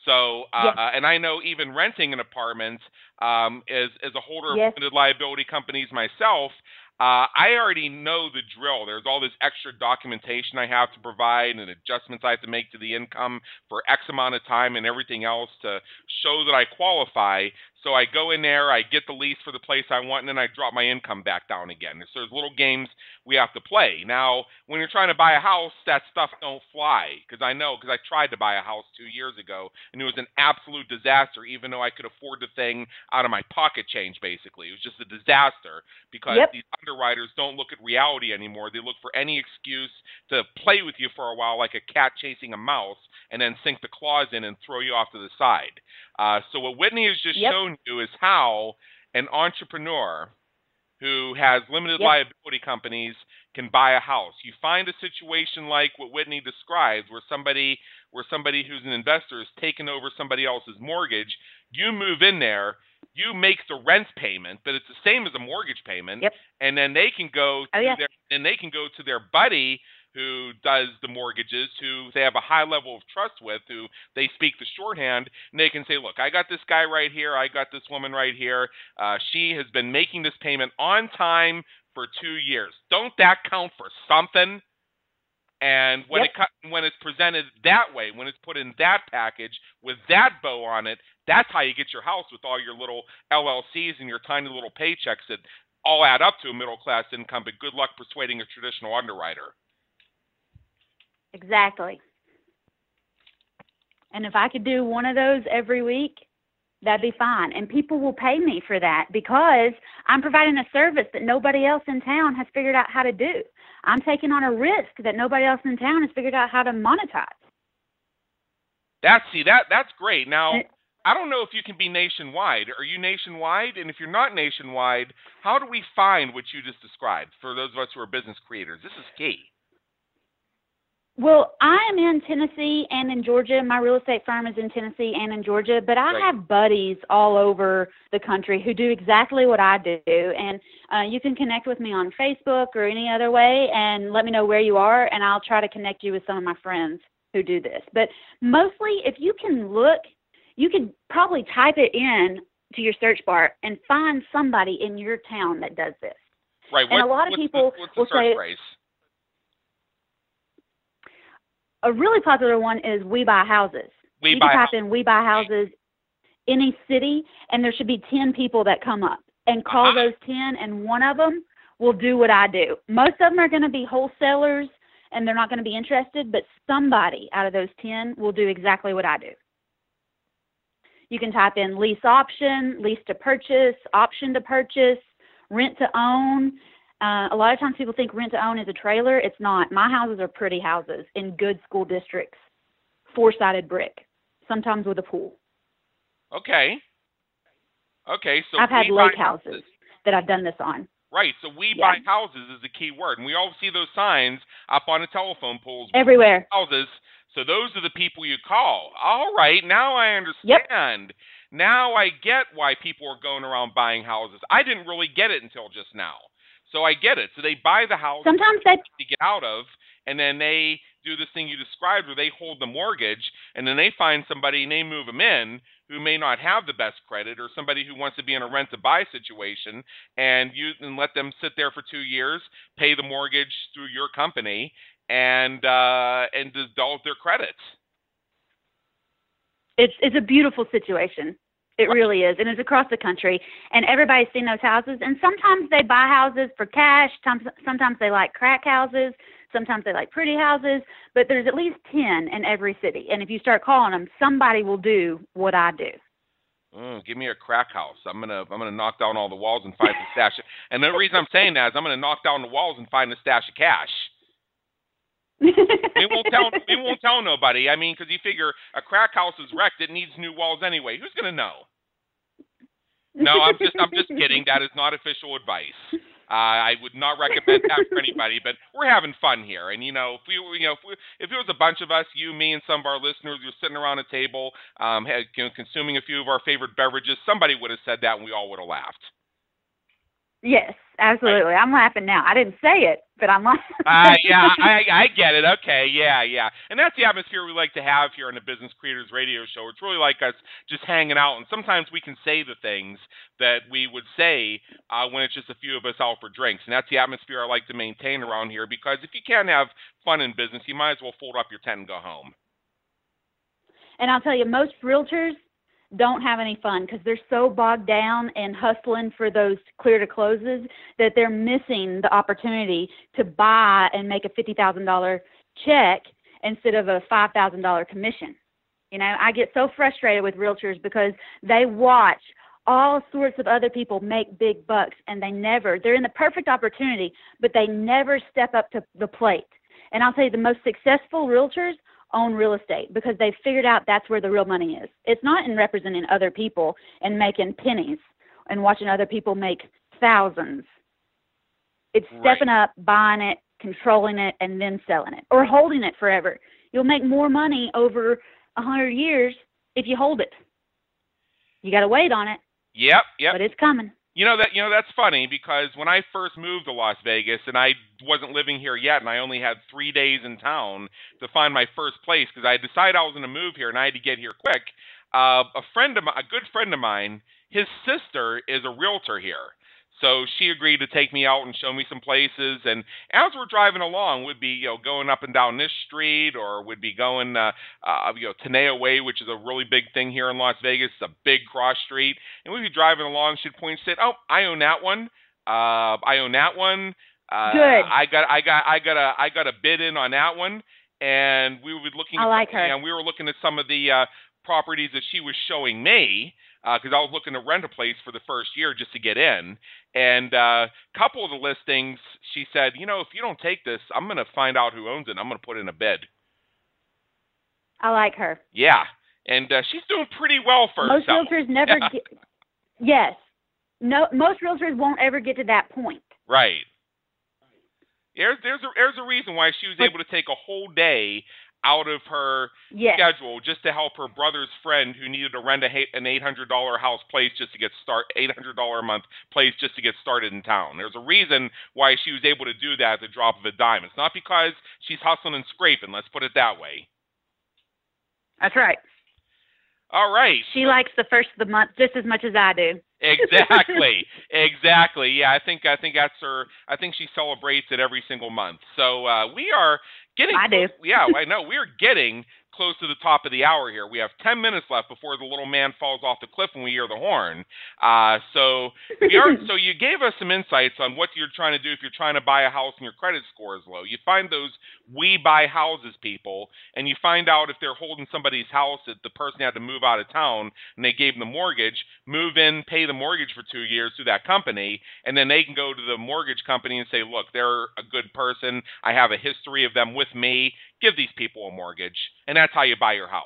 So, uh, yes. and I know even renting an apartment um, as as a holder yes. of limited liability companies myself, uh, I already know the drill. There's all this extra documentation I have to provide and adjustments I have to make to the income for X amount of time and everything else to show that I qualify. So I go in there, I get the lease for the place I want, and then I drop my income back down again. So there's little games we have to play. Now, when you're trying to buy a house, that stuff don't fly because I know because I tried to buy a house two years ago and it was an absolute disaster. Even though I could afford the thing out of my pocket change, basically, it was just a disaster because yep. these underwriters don't look at reality anymore. They look for any excuse to play with you for a while, like a cat chasing a mouse, and then sink the claws in and throw you off to the side. Uh, so what Whitney has just yep. shown you is how an entrepreneur who has limited yep. liability companies can buy a house. You find a situation like what Whitney describes, where somebody where somebody who's an investor is taking over somebody else's mortgage. You move in there, you make the rent payment, but it's the same as a mortgage payment, yep. and then they can go oh, to yeah. their and they can go to their buddy who does the mortgages, who they have a high level of trust with, who they speak the shorthand, and they can say, Look, I got this guy right here, I got this woman right here. Uh, she has been making this payment on time for two years. Don't that count for something? And when yep. it when it's presented that way, when it's put in that package with that bow on it, that's how you get your house with all your little LLCs and your tiny little paychecks that all add up to a middle class income. But good luck persuading a traditional underwriter. Exactly. And if I could do one of those every week, that'd be fine. And people will pay me for that because I'm providing a service that nobody else in town has figured out how to do. I'm taking on a risk that nobody else in town has figured out how to monetize. That's see that that's great. Now, I don't know if you can be nationwide. Are you nationwide? And if you're not nationwide, how do we find what you just described for those of us who are business creators? This is key. Well, I am in Tennessee and in Georgia. My real estate firm is in Tennessee and in Georgia, but I have buddies all over the country who do exactly what I do. And uh, you can connect with me on Facebook or any other way and let me know where you are, and I'll try to connect you with some of my friends who do this. But mostly, if you can look, you could probably type it in to your search bar and find somebody in your town that does this. Right. And a lot of people what's will say- phrase? A really popular one is We Buy Houses. We you buy can type houses. in we buy houses any city and there should be 10 people that come up and call Uh-huh. those 10 and one of them will do what i do most of them are going to be wholesalers and they're not going to be interested but somebody out of those 10 will do exactly what i do you can type in lease option lease to purchase option to purchase rent to own uh, a lot of times people think rent to own is a trailer it's not my houses are pretty houses in good school districts four sided brick, sometimes with a pool. Okay. Okay. So I've had lake houses that I've done this on. Right. So we Yeah. buy houses is the key word, and we all see those signs up on the telephone poles. Everywhere. houses. So those are the people you call. All right, now I understand. Now I get why people are going around buying houses. I didn't really get it until just now. So I get it. So they buy the house Sometimes they to get out of, and then they do this thing you described where they hold the mortgage, and then they find somebody and they move them in who may not have the best credit, or somebody who wants to be in a rent to buy situation, and you and let them sit there for two years, pay the mortgage through your company, and uh, and develop their credit. it's it's a beautiful situation. It really is, and it's across the country, and everybody's seen those houses. And sometimes they buy houses for cash. Sometimes they like crack houses. Sometimes they like pretty houses. But there's at least ten in every city, and if you start calling them, somebody will do what I do. Mm, give me a crack house. I'm gonna I'm gonna knock down all the walls and find the stash. And the reason I'm saying that is I'm gonna knock down the walls and find the stash of cash. We won't tell we won't tell nobody. I mean, because you figure a crack house is wrecked. It needs new walls anyway. Who's gonna know? No, I'm just I'm just kidding. That is not official advice. Uh, I would not recommend that for anybody. But we're having fun here, and you know, if we you know if, we, if it was a bunch of us, you, me, and some of our listeners, were sitting around a table, um, had, you know, consuming a few of our favorite beverages, somebody would have said that, and we all would have laughed. Yes, absolutely. I'm laughing now. I didn't say it, but I'm laughing. Uh, yeah, I, I get it. Okay, yeah, yeah. And that's the atmosphere we like to have here on the Business Creators Radio Show. It's really like us just hanging out, and sometimes we can say the things that we would say uh, when it's just a few of us out for drinks. And that's the atmosphere I like to maintain around here because if you can't have fun in business, you might as well fold up your tent and go home. And I'll tell you, most realtors don't have any fun because they're so bogged down and hustling for those clear to closes that they're missing the opportunity to buy and make a fifty thousand dollar check instead of a five thousand dollar commission. You know, I get so frustrated with realtors because they watch all sorts of other people make big bucks and they never they're in the perfect opportunity, but they never step up to the plate. And I'll tell you the most successful realtors own real estate because they've figured out that's where the real money is. It's not in representing other people and making pennies and watching other people make thousands. It's stepping up, buying it, controlling it, and then selling it or holding it forever. You'll make more money over a hundred years if you hold it. You got to wait on it, Yep, yep. but it's coming. You know that you know that's funny because when I first moved to Las Vegas and I wasn't living here yet and I only had three days in town to find my first place because I decided I was going to move here and I had to get here quick. Uh, a friend of my, a good friend of mine, his sister is a realtor here, so she agreed to take me out and show me some places. And as we're driving along, we'd be you know going up and down this street or would be going uh, uh, you know Tenaya Way, which is a really big thing here in Las Vegas. It's a big cross street, and we'd be driving along. She'd point and say, "Oh, I own that one. Uh, I own that one. Uh, Good. I got, I got, I got a, I got a bid in on that one." And we were looking. I like her. And we were looking at some of the uh, properties that she was showing me because I was looking to rent a place for the first year just to get in. And a uh, couple of the listings, she said, you know, if you don't take this, I'm going to find out who owns it. I'm going to put in a bid. I like her. Yeah. and uh, she's doing pretty well for most herself. realtors never Yeah. get. Yes, no, most realtors won't ever get to that point. Right. There's there's a there's a reason why she was able to take a whole day out of her Yes, schedule just to help her brother's friend who needed to rent a, an eight hundred dollar house place just to get start eight hundred dollar a month place just to get started in town. There's a reason why she was able to do that at the drop of a dime. It's not because she's hustling and scraping. Let's put it that way. that's right. All right. She likes the first of the month just as much as I do. exactly exactly yeah i think i think that's her i think she celebrates it every single month so uh we are getting I do. yeah i know we're getting close to the top of the hour here we have 10 minutes left before the little man falls off the cliff when we hear the horn uh so we are, so you gave us some insights on what you're trying to do if you're trying to buy a house and your credit score is low. You find those we buy houses people, and you find out if they're holding somebody's house that the person had to move out of town and they gave them the mortgage, move in, pay the mortgage for two years through that company, and then they can go to the mortgage company and say, look, they're a good person. I have a history of them with me. Give these people a mortgage, and that's how you buy your house.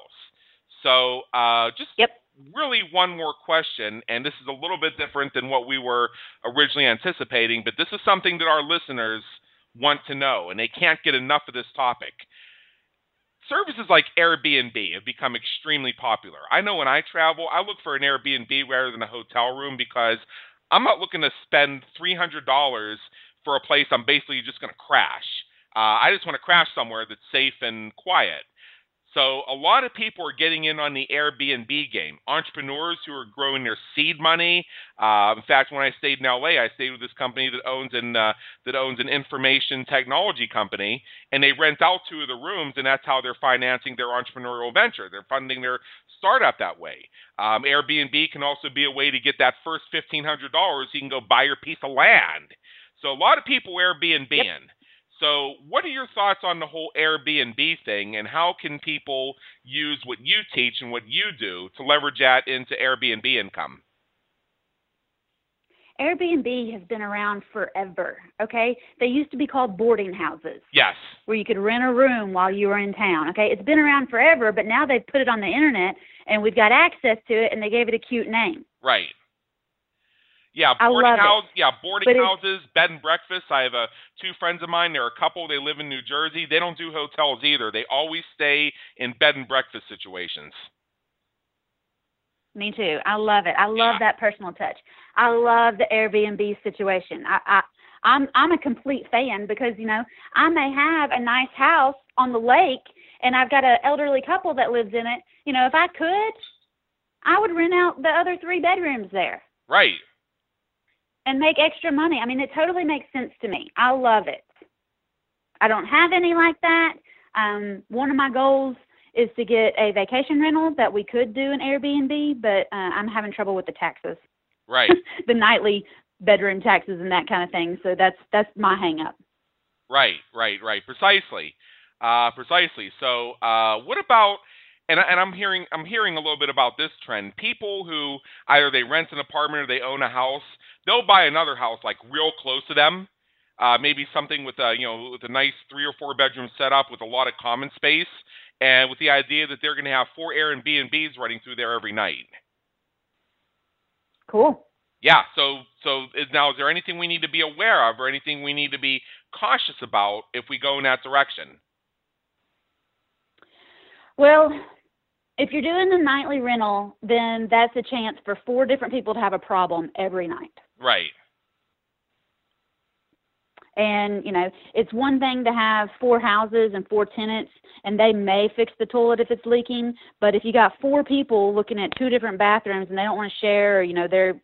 So uh, just Yep. really one more question, and this is a little bit different than what we were originally anticipating, but this is something that our listeners want to know, and they can't get enough of this topic. Services like Airbnb have become extremely popular. I know when I travel, I look for an Airbnb rather than a hotel room because I'm not looking to spend $300 for a place I'm basically just going to crash. Uh, I just want to crash somewhere that's safe and quiet. So a lot of people are getting in on the Airbnb game. Entrepreneurs who are growing their seed money. Uh, in fact, when I stayed in LA, I stayed with this company that owns an uh, that owns an information technology company, and they rent out two of the rooms, and that's how they're financing their entrepreneurial venture. They're funding their startup that way. Um, Airbnb can also be a way to get that first fifteen hundred dollars. You can go buy your piece of land. So a lot of people Airbnb Yep. So, what are your thoughts on the whole Airbnb thing, and how can people use what you teach and what you do to leverage that into Airbnb income? Airbnb has been around forever. Okay, they used to be called boarding houses. Yes. where you could rent a room while you were in town. Okay, it's been around forever, but now they've put it on the internet and we've got access to it, and they gave it a cute name. Right. Yeah, boarding love it. Yeah, boarding houses, bed and breakfast. I have uh, two friends of mine. They're a couple. They live in New Jersey. They don't do hotels either. They always stay in bed and breakfast situations. Me too. I love it. I love Yeah. that personal touch. I love the Airbnb situation. I, I I'm I'm a complete fan because you know I may have a nice house on the lake and I've got an elderly couple that lives in it. You know, if I could, I would rent out the other three bedrooms there. Right. And make extra money. I mean, it totally makes sense to me. I love it. I don't have any like that. Um, one of my goals is to get a vacation rental that we could do an Airbnb, but uh, I'm having trouble with the taxes, Right. the nightly bedroom taxes and that kind of thing. So that's that's my hang up. Right, right, right. Precisely, uh, precisely. So, uh, what about? And, and I'm hearing I'm hearing a little bit about this trend. People who either they rent an apartment or they own a house, they'll buy another house like real close to them. Uh, maybe something with a you know with a nice three or four bedroom setup with a lot of common space, and with the idea that they're going to have four Airbnbs running through there every night. Cool. Yeah. So so is, now is there anything we need to be aware of or anything we need to be cautious about if we go in that direction? Well, if you're doing the nightly rental, then that's a chance for four different people to have a problem every night. Right. And, you know, it's one thing to have four houses and four tenants, and they may fix the toilet if it's leaking. But if you got four people looking at two different bathrooms and they don't want to share, or, you know, they're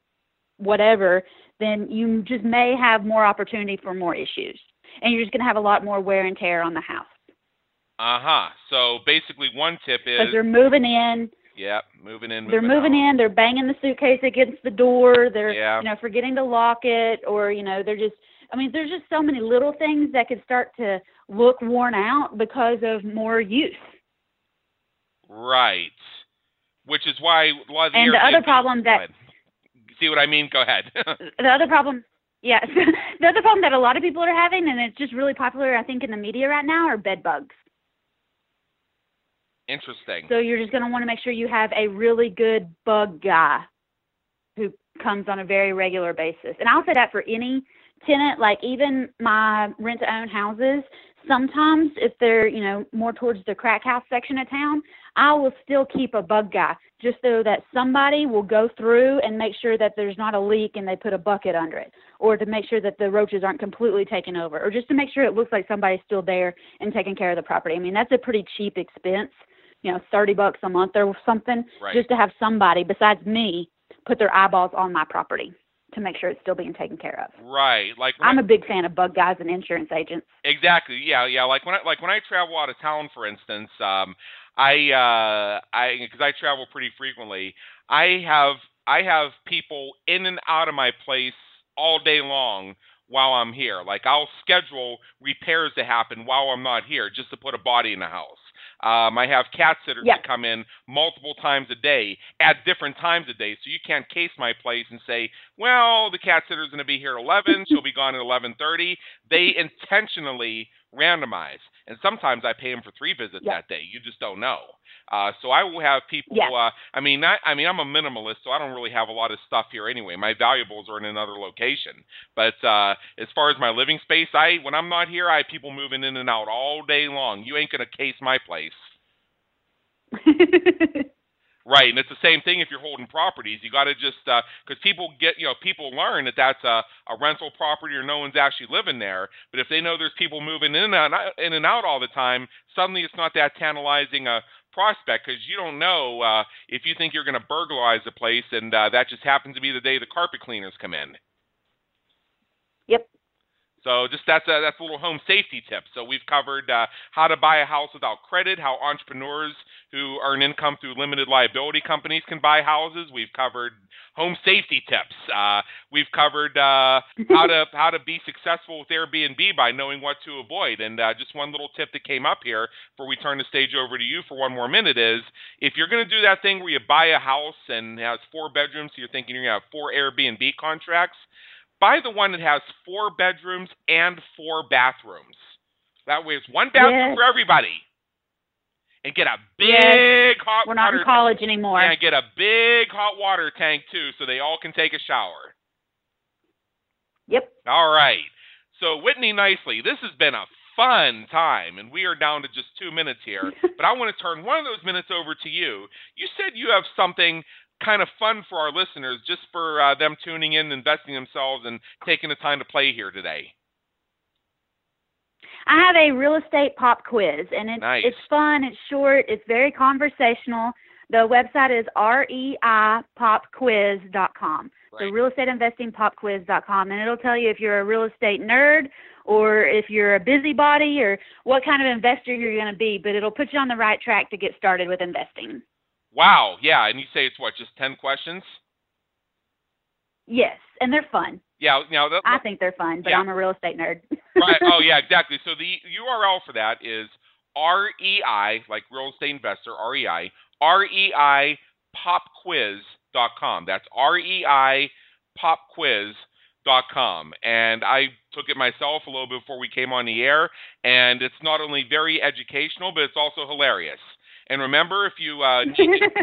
whatever, then you just may have more opportunity for more issues. And you're just going to have a lot more wear and tear on the house. Uh huh. So basically, one tip is Because they're moving in, yeah, moving in. they're moving out. in, they're banging the suitcase against the door, they're, Yeah. you know, forgetting to lock it, or, you know, they're just, I mean, there's just so many little things that could start to look worn out because of more use. Right. Which is why a lot of the And the other problem that- see what I mean? Go ahead. The other problem, yeah, the other problem that a lot of people are having, and it's just really popular, I think, in the media right now, are bed bugs. Interesting. So you're just going to want to make sure you have a really good bug guy who comes on a very regular basis. And I'll say that for any tenant, like even my rent to own houses, sometimes if they're, you know, more towards the crack house section of town, I will still keep a bug guy just so that somebody will go through and make sure that there's not a leak and they put a bucket under it or to make sure that the roaches aren't completely taken over or just to make sure it looks like somebody's still there and taking care of the property. I mean, that's a pretty cheap expense, you know, 30 bucks a month or something right. just to have somebody besides me put their eyeballs on my property to make sure it's still being taken care of. Right. Like I'm I, a big fan of bug guys and insurance agents. Exactly. Yeah. Yeah. Like when I like when I travel out of town, for instance, um, I uh, I because I travel pretty frequently. I have I have people in and out of my place all day long while I'm here. Like I'll schedule repairs to happen while I'm not here just to put a body in the house. Um, I have cat sitters Yep. that come in multiple times a day at different times a day, so you can't case my place and say, "Well, the cat sitter's going to be here at 11, she'll be gone at 11:30." They intentionally randomize, and sometimes I pay them for three visits that day. You just don't know. Uh, so I will have people. Yeah. Uh, I mean, not, I mean, I'm a minimalist, so I don't really have a lot of stuff here anyway. My valuables are in another location. But uh, as far as my living space, I when I'm not here, I have people moving in and out all day long. You ain't gonna case my place. Right, and it's the same thing if you're holding properties. You got to just because people get, you know, people learn that that's a, a rental property or no one's actually living there. But if they know there's people moving in and out, in and out all the time, suddenly it's not that tantalizing a prospect because you don't know uh, if you think you're going to burglarize the place, and uh, that just happens to be the day the carpet cleaners come in. So just that's a that's a little home safety tip. So we've covered uh, how to buy a house without credit, how entrepreneurs who earn income through limited liability companies can buy houses. We've covered home safety tips. Uh, we've covered uh, how to how to be successful with Airbnb by knowing what to avoid. And uh, just one little tip that came up here before we turn the stage over to you for one more minute is if you're going to do that thing where you buy a house and it has four bedrooms, so you're thinking you're going to have four Airbnb contracts buy the one that has four bedrooms and four bathrooms. That way, it's one bathroom Yes. for everybody. And get a big Yes. hot We're not water in college anymore. and get a big hot water tank too, so they all can take a shower. Yep. All right. So Whitney, Nicley, this has been a fun time, and we are down to just two minutes here. but I want to turn one of those minutes over to you. You said you have something kind of fun for our listeners, just for uh, them tuning in, investing themselves, and taking the time to play here today. I have a real estate pop quiz, and it's Nice. it's fun. It's short. It's very conversational. The website is reipopquiz.com. So Right. realestateinvestingpopquiz.com, and it'll tell you if you're a real estate nerd or if you're a busybody or what kind of investor you're going to be. But it'll put you on the right track to get started with investing. Wow. Yeah. And you say it's what? Just ten questions? Yes, and they're fun. Yeah. Now that, I think they're fun, but Yeah. I'm a real estate nerd. right. Oh, yeah, exactly. So the URL for that is REI, like real estate investor, REI, REI popquiz.com. That's REI popquiz.com. And I took it myself a little before we came on the air, and it's not only very educational, but it's also hilarious. And remember, if you uh,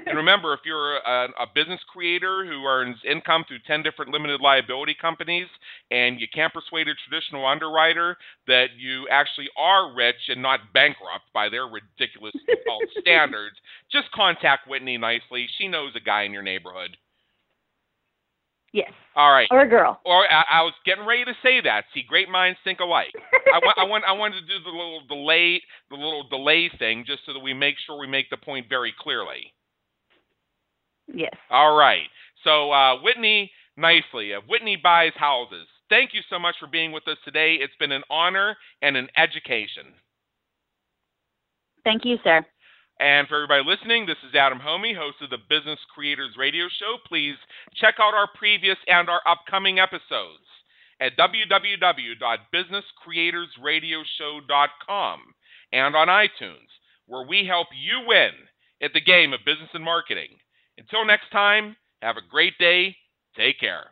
and remember, if you're a, a business creator who earns income through 10 different limited liability companies and you can't persuade a traditional underwriter that you actually are rich and not bankrupt by their ridiculous standards, just contact Whitney Nicley. She knows a guy in your neighborhood. Yes, All right. or a girl. Or I, I was getting ready to say that. See, great minds think alike. I, I want I wanted to do the little delay the little delay thing just so that we make sure we make the point very clearly. yes. All right. So uh, Whitney Nicley of Whitney buys houses. Thank you so much for being with us today. It's been an honor and an education. Thank you, sir. And for everybody listening, this is Adam Hommey, host of the Business Creators Radio Show. Please check out our previous and our upcoming episodes at www.businesscreatorsradioshow.com and on iTunes, where we help you win at the game of business and marketing. Until next time, have a great day. Take care.